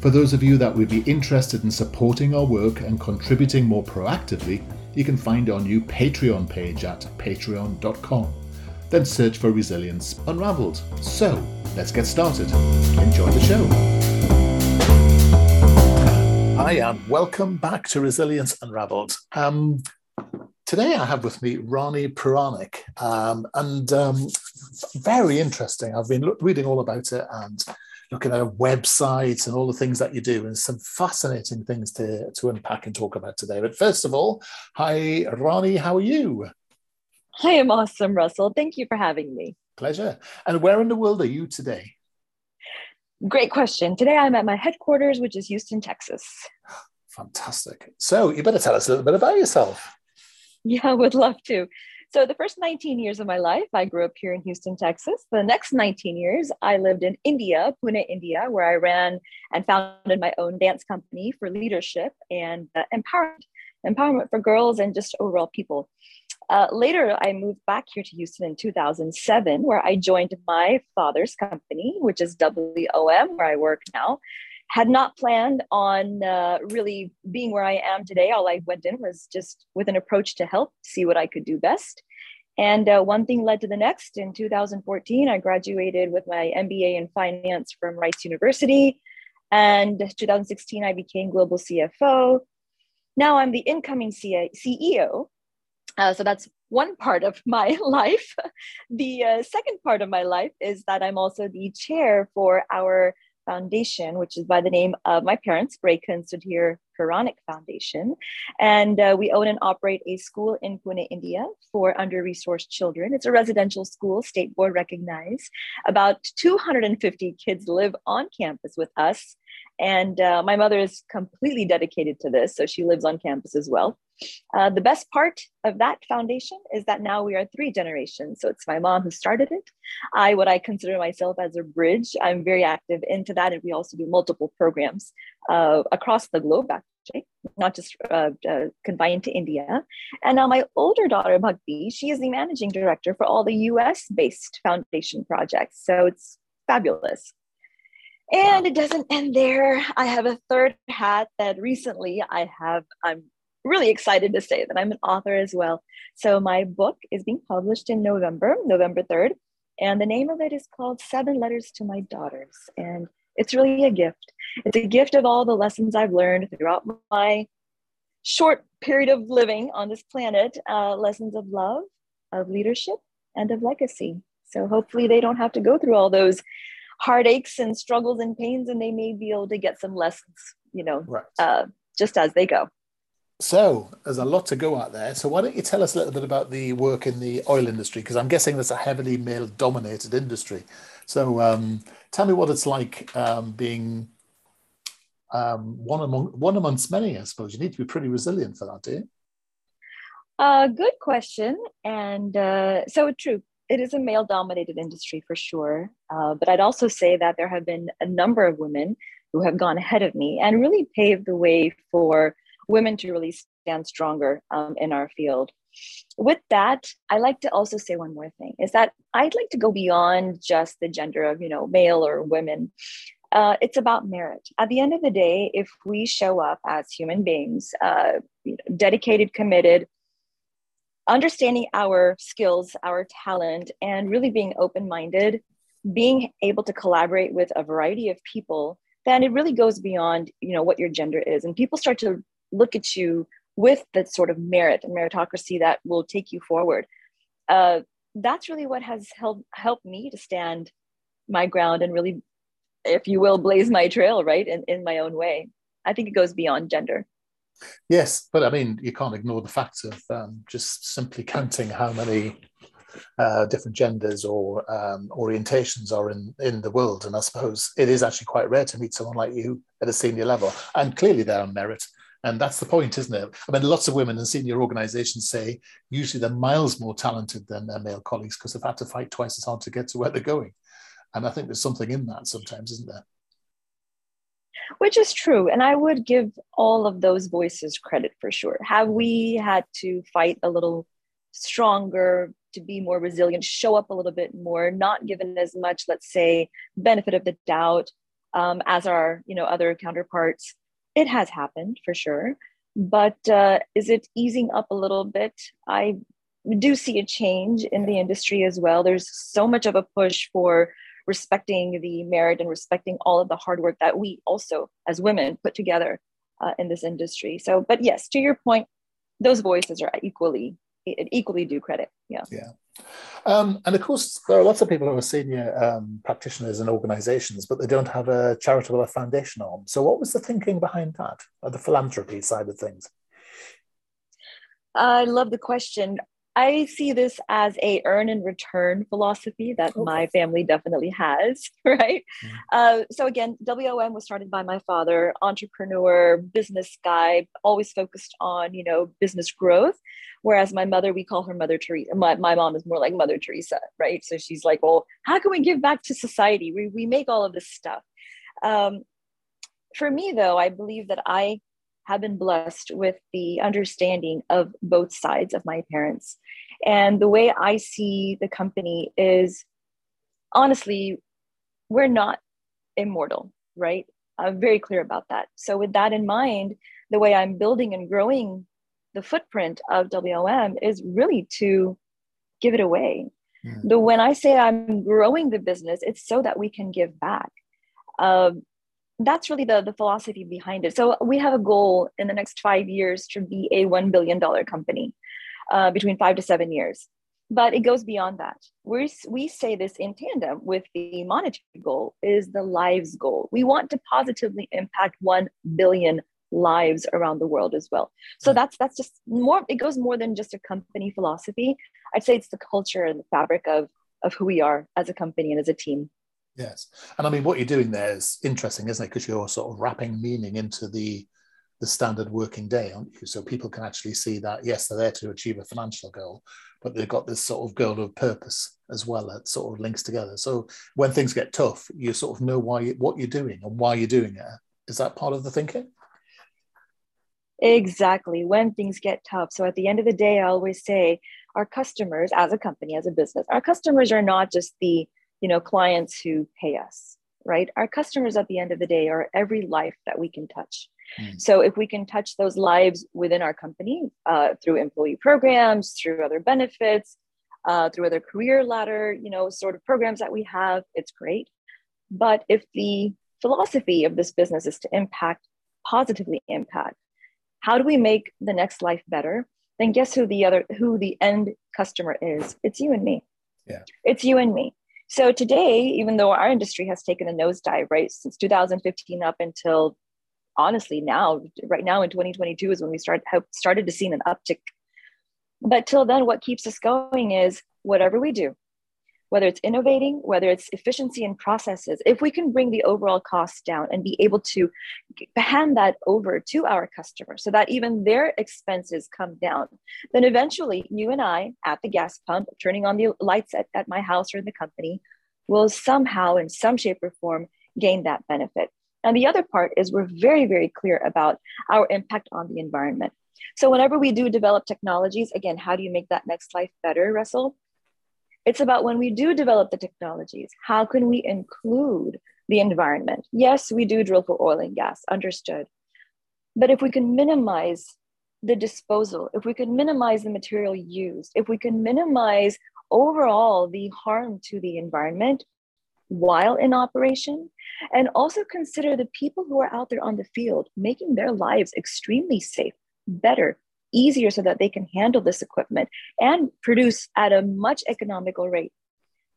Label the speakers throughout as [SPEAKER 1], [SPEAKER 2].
[SPEAKER 1] For those of you that would be interested in supporting our work and contributing more proactively, you can find our new Patreon page at patreon.com. Then search for Resilience Unraveled. So, let's get started. Enjoy the show. Hi, and welcome back to Resilience Unraveled. Um, today I have with me Rani Puranik, um, and um, very interesting. I've been reading all about it and looking at a website and all the things that you do, and some fascinating things to, to unpack and talk about today. But first of all, hi, Rani, how are you?
[SPEAKER 2] I am awesome, Russell. Thank you for having me.
[SPEAKER 1] Pleasure. And where in the world are you today?
[SPEAKER 2] Great question. Today I'm at my headquarters, which is Houston, Texas.
[SPEAKER 1] Fantastic. So you better tell us a little bit about yourself.
[SPEAKER 2] Yeah, I would love to. So the first 19 years of my life, I grew up here in Houston, Texas. The next 19 years, I lived in India, Pune, India, where I ran and founded my own dance company for leadership and uh, empowerment, empowerment for girls and just overall people. Uh, later, I moved back here to Houston in 2007, where I joined my father's company, which is WOM, where I work now had not planned on uh, really being where I am today. All I went in was just with an approach to help, see what I could do best. And uh, one thing led to the next. In 2014, I graduated with my MBA in finance from Rice University. And 2016, I became global CFO. Now I'm the incoming CEO. Uh, so that's one part of my life. The uh, second part of my life is that I'm also the chair for our Foundation, which is by the name of my parents, and Sudhir Puranik Foundation. And uh, we own and operate a school in Pune, India for under resourced children. It's a residential school, state board recognized. About 250 kids live on campus with us. And uh, my mother is completely dedicated to this, so she lives on campus as well. Uh, the best part of that foundation is that now we are three generations. So it's my mom who started it. I, what I consider myself as a bridge, I'm very active into that. And we also do multiple programs uh, across the globe, actually, not just uh, uh confined to India. And now my older daughter, Bhakti, she is the managing director for all the US based foundation projects. So it's fabulous. And it doesn't end there. I have a third hat that recently I have, I'm really excited to say that I'm an author as well. So my book is being published in November, November 3rd. And the name of it is called Seven Letters to My Daughters. And it's really a gift. It's a gift of all the lessons I've learned throughout my short period of living on this planet uh, lessons of love, of leadership, and of legacy. So hopefully they don't have to go through all those heartaches and struggles and pains, and they may be able to get some lessons, you know, right. uh, just as they go.
[SPEAKER 1] So there's a lot to go out there. So why don't you tell us a little bit about the work in the oil industry? Because I'm guessing that's a heavily male-dominated industry. So um, tell me what it's like um, being um, one among one amongst many. I suppose you need to be pretty resilient for that, do you?
[SPEAKER 2] Uh, good question. And uh, so true. It is a male-dominated industry for sure. Uh, but I'd also say that there have been a number of women who have gone ahead of me and really paved the way for women to really stand stronger um, in our field. With that, I like to also say one more thing is that I'd like to go beyond just the gender of, you know, male or women. Uh, it's about merit. At the end of the day, if we show up as human beings, uh, dedicated, committed, understanding our skills, our talent, and really being open minded, being able to collaborate with a variety of people, then it really goes beyond you know what your gender is, and people start to look at you with the sort of merit and meritocracy that will take you forward. Uh, that's really what has helped helped me to stand my ground and really, if you will, blaze my trail right in, in my own way. I think it goes beyond gender.
[SPEAKER 1] Yes, but I mean, you can't ignore the fact of um, just simply counting how many uh, different genders or um, orientations are in, in the world. And I suppose it is actually quite rare to meet someone like you at a senior level. And clearly they're on merit. And that's the point, isn't it? I mean, lots of women in senior organizations say usually they're miles more talented than their male colleagues because they've had to fight twice as hard to get to where they're going. And I think there's something in that sometimes, isn't there?
[SPEAKER 2] Which is true. And I would give all of those voices credit for sure. Have we had to fight a little stronger, to be more resilient, show up a little bit more, not given as much, let's say, benefit of the doubt um, as our you know other counterparts. It has happened for sure, but uh, is it easing up a little bit? I do see a change in the industry as well. There's so much of a push for respecting the merit and respecting all of the hard work that we also, as women, put together uh, in this industry. So, but yes, to your point, those voices are equally equally do credit. Yeah.
[SPEAKER 1] Yeah. Um, and of course, there are lots of people who are senior um, practitioners in organizations, but they don't have a charitable or foundation arm. So, what was the thinking behind that, the philanthropy side of things?
[SPEAKER 2] I love the question. I see this as a earn and return philosophy that okay. my family definitely has, right? Mm. Uh, so again, WOM was started by my father, entrepreneur, business guy, always focused on you know business growth. Whereas my mother, we call her Mother Teresa. My, my mom is more like Mother Teresa, right? So she's like, well, how can we give back to society? We, we make all of this stuff. Um, for me, though, I believe that I have been blessed with the understanding of both sides of my parents. And the way I see the company is honestly, we're not immortal, right? I'm very clear about that. So, with that in mind, the way I'm building and growing the footprint of WOM is really to give it away. Mm. The when I say I'm growing the business, it's so that we can give back. Um, that's really the, the philosophy behind it. So we have a goal in the next five years to be a $1 billion company uh, between five to seven years. But it goes beyond that. we we say this in tandem with the monetary goal is the lives goal. We want to positively impact 1 billion lives around the world as well. So that's that's just more it goes more than just a company philosophy. I'd say it's the culture and the fabric of of who we are as a company and as a team.
[SPEAKER 1] Yes. And I mean, what you're doing there is interesting, isn't it? Because you're sort of wrapping meaning into the the standard working day, aren't you? So people can actually see that, yes, they're there to achieve a financial goal, but they've got this sort of goal of purpose as well that sort of links together. So when things get tough, you sort of know why you, what you're doing and why you're doing it. Is that part of the thinking?
[SPEAKER 2] Exactly. When things get tough. So at the end of the day, I always say our customers as a company, as a business, our customers are not just the you know clients who pay us right? Our customers at the end of the day are every life that we can touch. Mm. so if we can touch those lives within our company uh, through employee programs through other benefits uh, through other career ladder you know sort of programs that we have it's great. But if the philosophy of this business is to impact positively impact how do we make the next life better? Then guess who the other who the end customer is? It's you and me.
[SPEAKER 1] Yeah.
[SPEAKER 2] It's you and me so today, even though our industry has taken a nosedive, right, since 2015 up until honestly now, right now in 2022 is when we start have started to see an uptick. But till then, what keeps us going is whatever we do, whether it's innovating, whether it's efficiency in processes, if we can bring the overall costs down and be able to hand that over to our customers so that even their expenses come down, then eventually you and I at the gas pump, turning on the lights at, at my house or in the company, will somehow, in some shape or form, gain that benefit. And the other part is we're very, very clear about our impact on the environment. So, whenever we do develop technologies, again, how do you make that next life better, Russell? It's about when we do develop the technologies, how can we include the environment? Yes, we do drill for oil and gas, understood. But if we can minimize the disposal, if we can minimize the material used, if we can minimize overall the harm to the environment while in operation, and also consider the people who are out there on the field making their lives extremely safe, better, easier so that they can handle this equipment and produce at a much economical rate.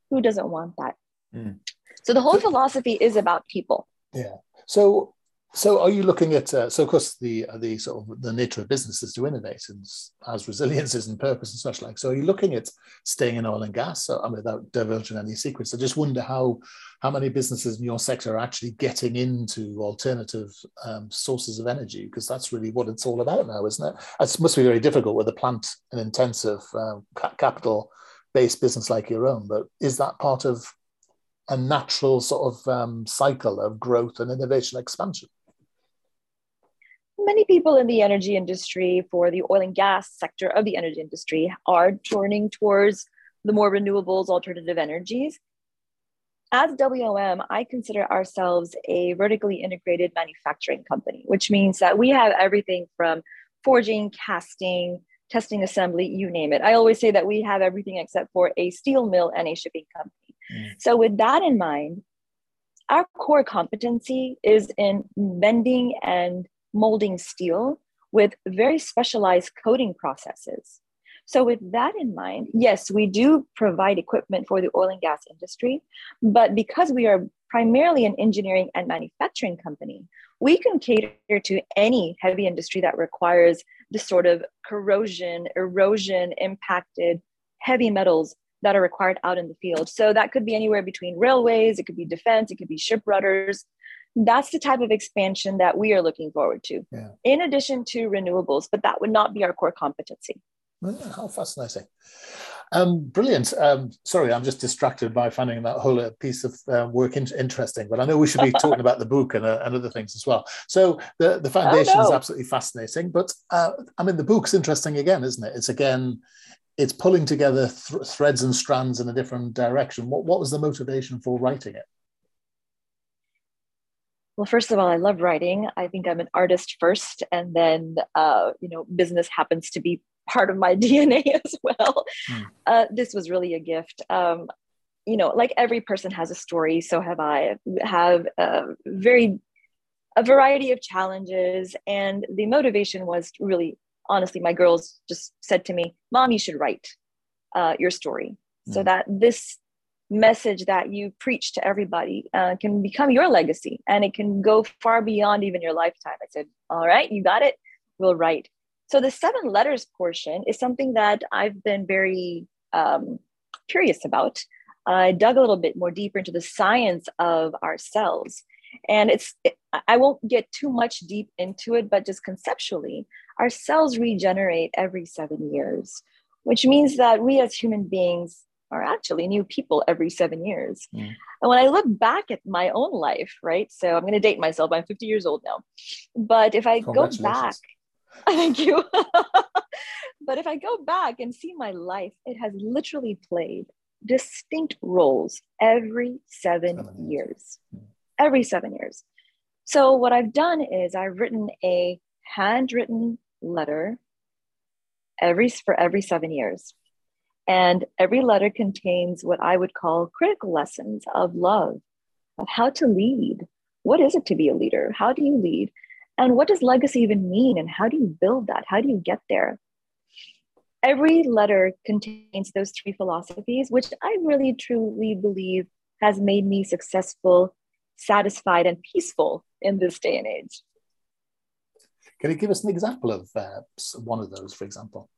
[SPEAKER 2] Who doesn't want that? Mm. So the whole philosophy is about people.
[SPEAKER 1] Yeah. So so are you looking at uh, so of course the uh, the sort of the nature of business is to innovate and as resilience and purpose and such like. So are you looking at staying in oil and gas? So, I mean, without divulging any secrets, I just wonder how how many businesses in your sector are actually getting into alternative um, sources of energy because that's really what it's all about now, isn't it? It must be very difficult with a plant and intensive uh, capital based business like your own, but is that part of a natural sort of um, cycle of growth and innovation expansion?
[SPEAKER 2] Many people in the energy industry for the oil and gas sector of the energy industry are turning towards the more renewables alternative energies. As wom i consider ourselves a vertically integrated manufacturing company which means that we have everything from forging casting testing assembly you name it. I always say that we have everything except for a steel mill and a shipping company. Mm. so with that in mind our core competency is in bending and molding steel with very specialized coating processes. So, with that in mind, yes, we do provide equipment for the oil and gas industry, but because we are primarily an engineering and manufacturing company, we can cater to any heavy industry that requires the sort of corrosion, erosion impacted heavy metals that are required out in the field. So, that could be anywhere between railways, it could be defense, it could be ship rudders, that's the type of expansion that we are looking forward to. Yeah. in addition to renewables but that would not be our core competency.
[SPEAKER 1] How fascinating. Um, brilliant. Um, sorry i'm just distracted by finding that whole piece of uh, work in- interesting but i know we should be talking about the book and, uh, and other things as well. So the, the foundation oh, is absolutely fascinating but uh, i mean the book's interesting again isn't it? It's again it's pulling together th- threads and strands in a different direction. What, what was the motivation for writing it
[SPEAKER 2] well, first of all, I love writing. I think I'm an artist first, and then uh, you know, business happens to be part of my DNA as well. Mm. Uh, this was really a gift. Um, you know, like every person has a story, so have I. Have a very a variety of challenges, and the motivation was really, honestly, my girls just said to me, "Mom, you should write uh, your story." Mm. So hmm. that this message that you preach to everybody uh, can become your legacy and it can go far beyond even your lifetime. I said, All right, you got it. We'll write. So the seven letters portion is something that I've been very um, curious about. I dug a little bit more deeper into the science of our cells. And it's, it, I won't get too much deep into it, but just conceptually, our cells regenerate every seven years, which means that we as human beings are actually new people every seven years. And when I look back at my own life, right? So I'm going to date myself. I'm 50 years old now. But if I go back, thank you. but if I go back and see my life, it has literally played distinct roles every seven, seven years. years. Every seven years. So what I've done is I've written a handwritten letter every for every seven years and every letter contains what I would call critical lessons of love, of how to lead. What is it to be a leader? How do you lead? And what does legacy even mean? And how do you build that? How do you get there? Every letter contains those three philosophies, which I really truly believe has made me successful, satisfied, and peaceful in this day and age.
[SPEAKER 1] Can you give us an example of uh, one of those, for example?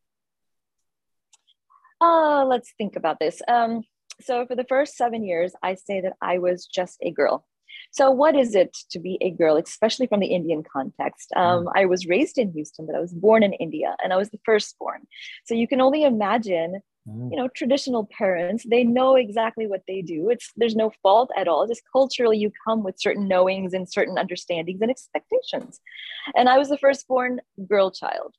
[SPEAKER 2] Uh, let's think about this. Um, so for the first seven years, I say that I was just a girl. So what is it to be a girl, especially from the Indian context? Um, mm. I was raised in Houston, but I was born in India, and I was the firstborn. So you can only imagine, mm. you know, traditional parents. They know exactly what they do. It's there's no fault at all. Just culturally, you come with certain knowings and certain understandings and expectations. And I was the firstborn girl child,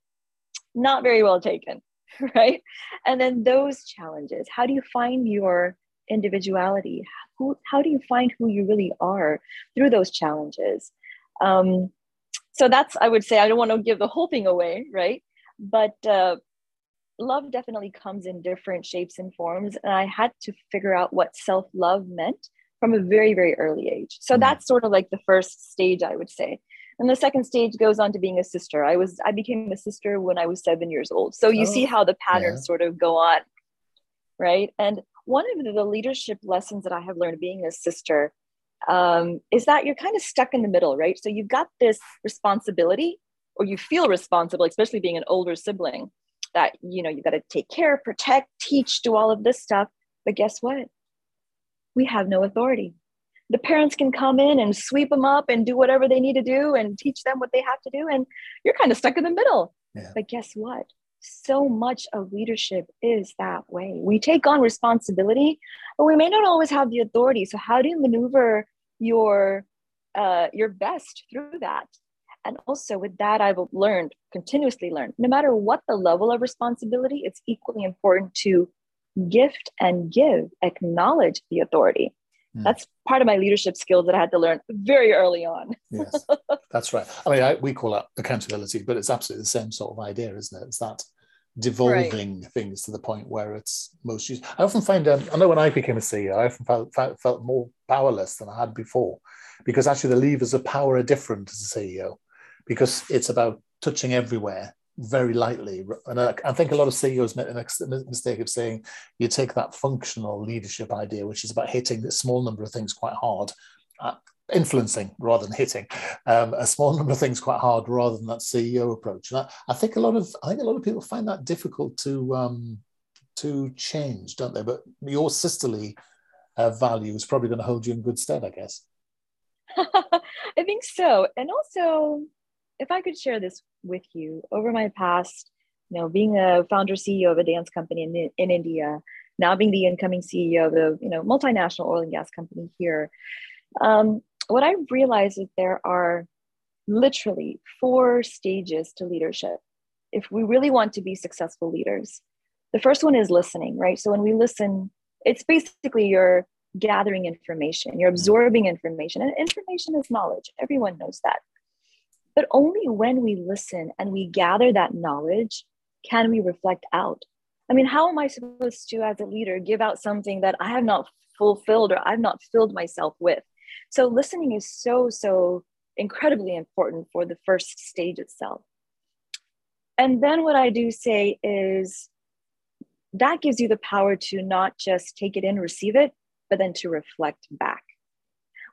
[SPEAKER 2] not very well taken. right? And then those challenges how do you find your individuality? Who, how do you find who you really are through those challenges? Um, so that's, I would say, I don't want to give the whole thing away, right? But uh, love definitely comes in different shapes and forms. And I had to figure out what self love meant from a very, very early age. So mm-hmm. that's sort of like the first stage, I would say. And the second stage goes on to being a sister. I was i became a sister when i was seven years old. So you oh, see how the patterns yeah. sort of go on right? And one of the leadership lessons that i have learned being a sister um, is that you're kind of stuck in the middle right? So you've got this responsibility or you feel responsible especially being an older sibling that you know you've got to take care protect teach do all of this stuff. But guess what? We have no authority the parents can come in and sweep them up and do whatever they need to do and teach them what they have to do and you're kind of stuck in the middle. Yeah. but guess what? So much of leadership is that way. We take on responsibility but we may not always have the authority. So how do you maneuver your uh, your best through that? And also with that i've learned continuously learned no matter what the level of responsibility it's equally important to gift and give acknowledge the authority Mm. That's part of my leadership skills that I had to learn very early on.
[SPEAKER 1] yes, that's right. I mean, I, we call it accountability, but it's absolutely the same sort of idea, isn't it? It's that devolving right. things to the point where it's most used. I often find, um, I know when I became a CEO, I often felt, felt, felt more powerless than I had before because actually the levers of power are different as a CEO because it's about touching everywhere very lightly. And I, I, think a lot of CEOs make the mistake of saying you take that functional leadership idea, which is about hitting a small number of things quite hard, uh, influencing rather than hitting um, a small number of things quite hard rather than that CEO approach. And I, I, think a lot of I think a lot of people find that difficult to um, to change, don't they? But your sisterly uh, value is probably going to hold you in good stead, I guess.
[SPEAKER 2] I think so, and also if I could share this with you over my past, you know, being a founder CEO of a dance company in, in India, now being the incoming CEO of a you know multinational oil and gas company here, um, what I realized is there are literally four stages to leadership. If we really want to be successful leaders, the first one is listening, right? So when we listen, it's basically you're gathering information, you're absorbing information, and information is knowledge. Everyone knows that. But only when we listen and we gather that knowledge can we reflect out. I mean, how am I supposed to, as a leader, give out something that I have not fulfilled or I've not filled myself with? So, listening is so, so incredibly important for the first stage itself. And then, what I do say is that gives you the power to not just take it in, receive it, but then to reflect back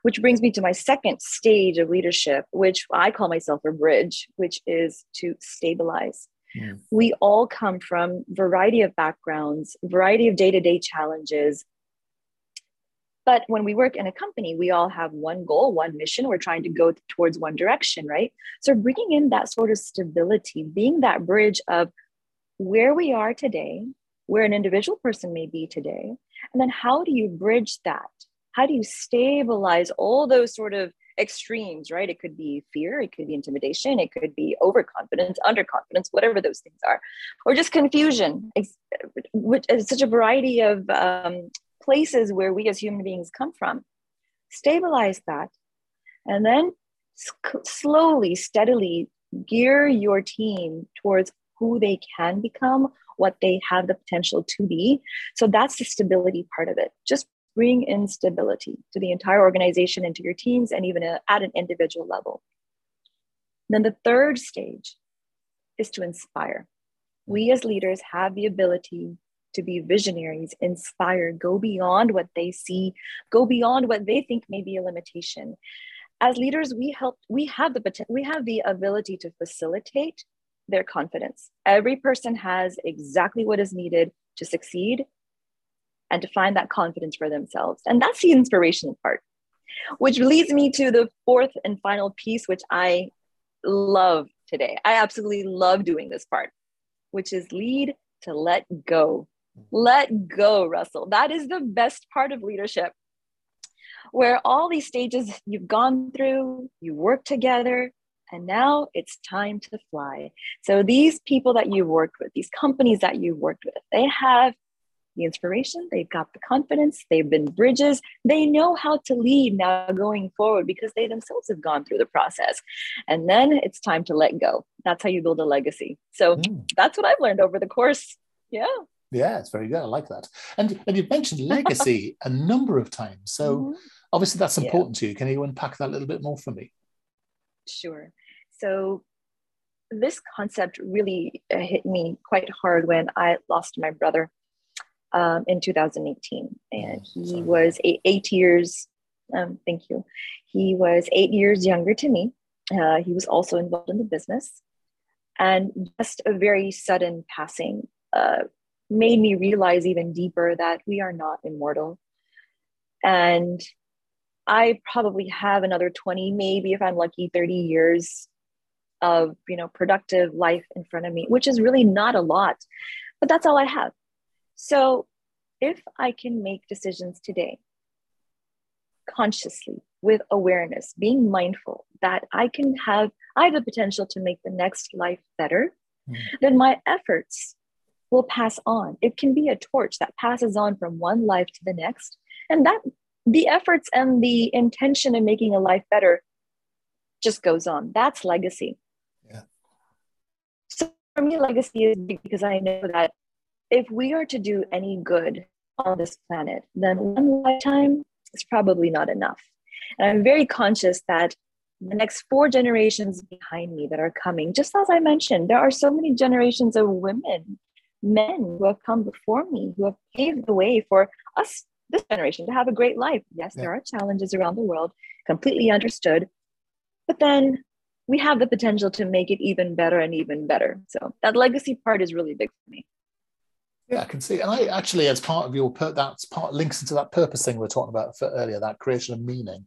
[SPEAKER 2] which brings me to my second stage of leadership, which I call myself a bridge, which is to stabilize. Yeah. We all come from variety of backgrounds, variety of day-to-day challenges. But when we work in a company, we all have one goal, one mission. We're trying to go towards one direction, right? So bringing in that sort of stability, being that bridge of where we are today, where an individual person may be today, and then how do you bridge that how do you stabilize all those sort of extremes, right? It could be fear, it could be intimidation, it could be overconfidence, underconfidence, whatever those things are, or just confusion. Such a variety of um, places where we as human beings come from. Stabilize that, and then slowly, steadily gear your team towards who they can become, what they have the potential to be. So that's the stability part of it. Just bring instability to the entire organization and to your teams and even a, at an individual level. Then the third stage is to inspire. We as leaders have the ability to be visionaries, inspire, go beyond what they see, go beyond what they think may be a limitation. As leaders, we help, we have the we have the ability to facilitate their confidence. Every person has exactly what is needed to succeed and to find that confidence for themselves. And that's the inspiration part, which leads me to the fourth and final piece, which I love today. I absolutely love doing this part, which is lead to let go. Let go, Russell. That is the best part of leadership, where all these stages you've gone through, you work together, and now it's time to fly. So, these people that you've worked with, these companies that you've worked with, they have the inspiration, they've got the confidence, they've been bridges, they know how to lead now going forward because they themselves have gone through the process. And then it's time to let go. That's how you build a legacy. So mm. that's what I've learned over the course. Yeah.
[SPEAKER 1] Yeah, it's very good. I like that. And and you've mentioned legacy a number of times. So mm-hmm. obviously that's important yeah. to you. Can you unpack that a little bit more for me?
[SPEAKER 2] Sure. So this concept really uh, hit me quite hard when I lost my brother um, in 2018, and he was eight, eight years. Um, thank you. He was eight years younger to me. Uh, he was also involved in the business, and just a very sudden passing uh, made me realize even deeper that we are not immortal. And I probably have another 20, maybe if I'm lucky, 30 years of you know productive life in front of me, which is really not a lot, but that's all I have. So if I can make decisions today consciously with awareness, being mindful that I can have, I have the potential to make the next life better, mm. then my efforts will pass on. It can be a torch that passes on from one life to the next. And that the efforts and the intention in making a life better just goes on. That's legacy. Yeah. So for me, legacy is because I know that if we are to do any good on this planet, then one lifetime is probably not enough. And I'm very conscious that the next four generations behind me that are coming, just as I mentioned, there are so many generations of women, men who have come before me, who have paved the way for us, this generation, to have a great life. Yes, yeah. there are challenges around the world, completely understood. But then we have the potential to make it even better and even better. So that legacy part is really big for me.
[SPEAKER 1] Yeah, I can see. And I actually, as part of your, that's part links into that purpose thing we are talking about earlier, that creation of meaning.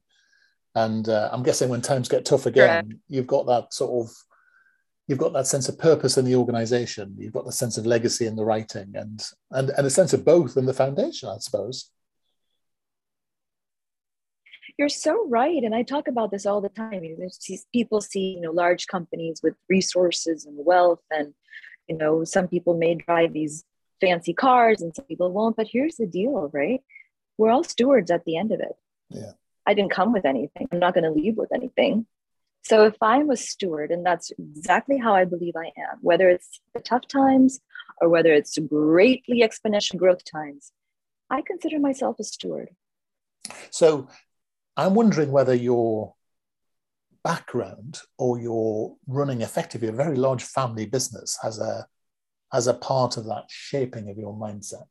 [SPEAKER 1] And uh, I'm guessing when times get tough again, Correct. you've got that sort of, you've got that sense of purpose in the organization. You've got the sense of legacy in the writing and, and, and a sense of both in the foundation, I suppose.
[SPEAKER 2] You're so right. And I talk about this all the time. You know, people see, you know, large companies with resources and wealth and, you know, some people may drive these fancy cars and some people won't. But here's the deal, right? We're all stewards at the end of it.
[SPEAKER 1] Yeah.
[SPEAKER 2] I didn't come with anything. I'm not going to leave with anything. So if I'm a steward, and that's exactly how I believe I am, whether it's the tough times or whether it's greatly exponential growth times, I consider myself a steward.
[SPEAKER 1] So I'm wondering whether your background or your running effectively a very large family business has a as a part of that shaping of your mindset?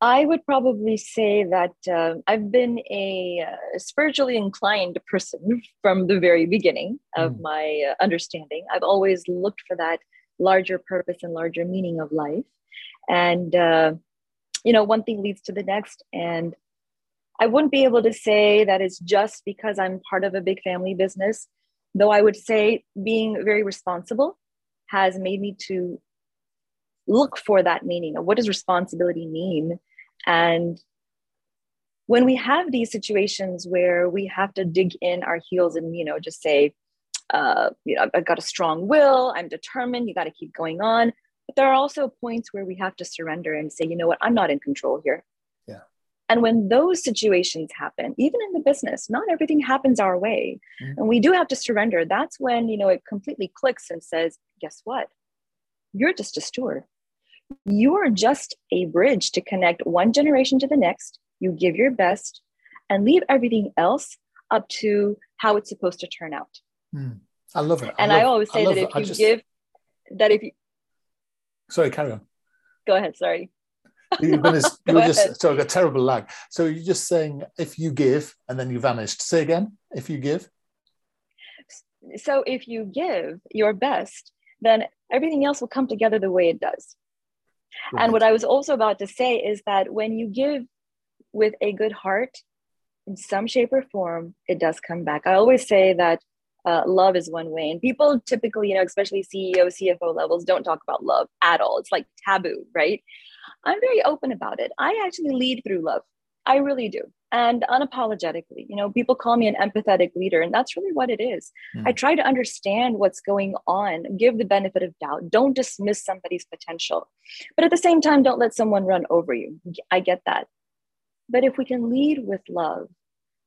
[SPEAKER 2] I would probably say that uh, I've been a uh, spiritually inclined person from the very beginning of mm. my uh, understanding. I've always looked for that larger purpose and larger meaning of life. And, uh, you know, one thing leads to the next. And I wouldn't be able to say that it's just because I'm part of a big family business though I would say being very responsible has made me to look for that meaning of what does responsibility mean? And when we have these situations where we have to dig in our heels and you know just say uh, you know i've got a strong will i'm determined you got to keep going on. But there are also points where we have to surrender and say you know what? I'm not in control here and when those situations happen, even in the business, not everything happens our way. Mm-hmm. And we do have to surrender. That's when, you know, it completely clicks and says, guess what? You're just a steward. You are just a bridge to connect one generation to the next. You give your best and leave everything else up to how it's supposed to turn out.
[SPEAKER 1] Mm. I love it.
[SPEAKER 2] I and love, I always say I that if you just... give, that if you.
[SPEAKER 1] Sorry, carry on.
[SPEAKER 2] Go ahead. Sorry
[SPEAKER 1] you're going to, you're just sorry, a terrible lag. So you're just saying if you give and then you vanished. Say again, if you give.
[SPEAKER 2] So if you give your best, then everything else will come together the way it does. Right. And what I was also about to say is that when you give with a good heart, in some shape or form, it does come back. I always say that uh, love is one way, and people typically, you know, especially CEO, CFO levels, don't talk about love at all. It's like taboo, right? I'm very open about it. I actually lead through love. I really do. And unapologetically, you know, people call me an empathetic leader, and that's really what it is. Mm. I try to understand what's going on, give the benefit of doubt, don't dismiss somebody's potential. But at the same time, don't let someone run over you. I get that. But if we can lead with love,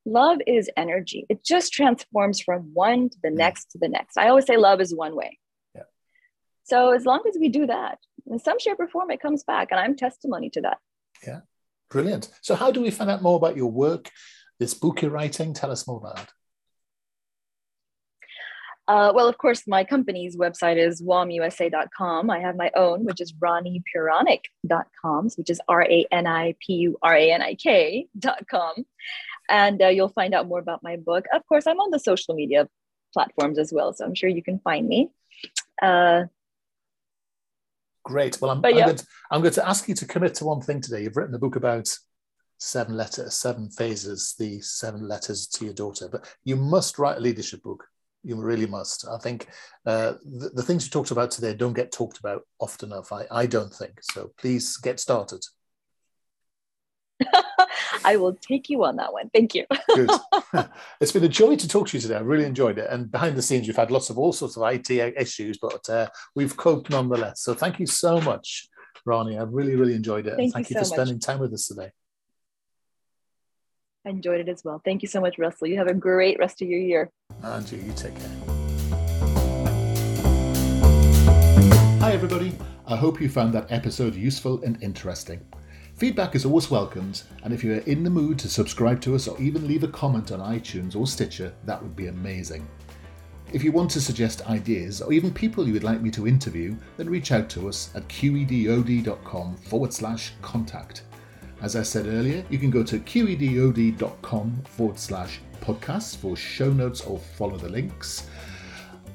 [SPEAKER 2] love is energy. It just transforms from one to the mm. next to the next. I always say love is one way. Yeah. So as long as we do that, in some shape or form, it comes back. And I'm testimony to that.
[SPEAKER 1] Yeah, brilliant. So, how do we find out more about your work, this book you're writing? Tell us more about it.
[SPEAKER 2] Uh, well, of course, my company's website is womusa.com. I have my own, which is ranipuranik.com, which is R A N I P U R A N I K.com. And uh, you'll find out more about my book. Of course, I'm on the social media platforms as well, so I'm sure you can find me. Uh,
[SPEAKER 1] Great. Well, I'm, I'm, going to, I'm going to ask you to commit to one thing today. You've written a book about seven letters, seven phases, the seven letters to your daughter, but you must write a leadership book you really must. I think uh, the, the, things you talked about today don't get talked about often enough. I, I don't think so. Please get started.
[SPEAKER 2] I will take you on that one. Thank you.
[SPEAKER 1] Good. it's been a joy to talk to you today. I really enjoyed it. And behind the scenes, you've had lots of all sorts of IT issues, but uh, we've coped nonetheless. So thank you so much, Rani. I really, really enjoyed it.
[SPEAKER 2] Thank
[SPEAKER 1] and thank
[SPEAKER 2] you,
[SPEAKER 1] you,
[SPEAKER 2] so
[SPEAKER 1] for spending time with us today.
[SPEAKER 2] I enjoyed it as well. Thank you so much, Russell. You have a great rest of your year.
[SPEAKER 1] And you, you take care. Hi, everybody. I hope you found that episode useful and interesting. Feedback is always welcomed, and if you are in the mood to subscribe to us or even leave a comment on iTunes or Stitcher, that would be amazing. If you want to suggest ideas or even people you would like me to interview, then reach out to us at qedod.com forward slash contact. As I said earlier, you can go to qedod.com forward slash podcasts for show notes or follow the links.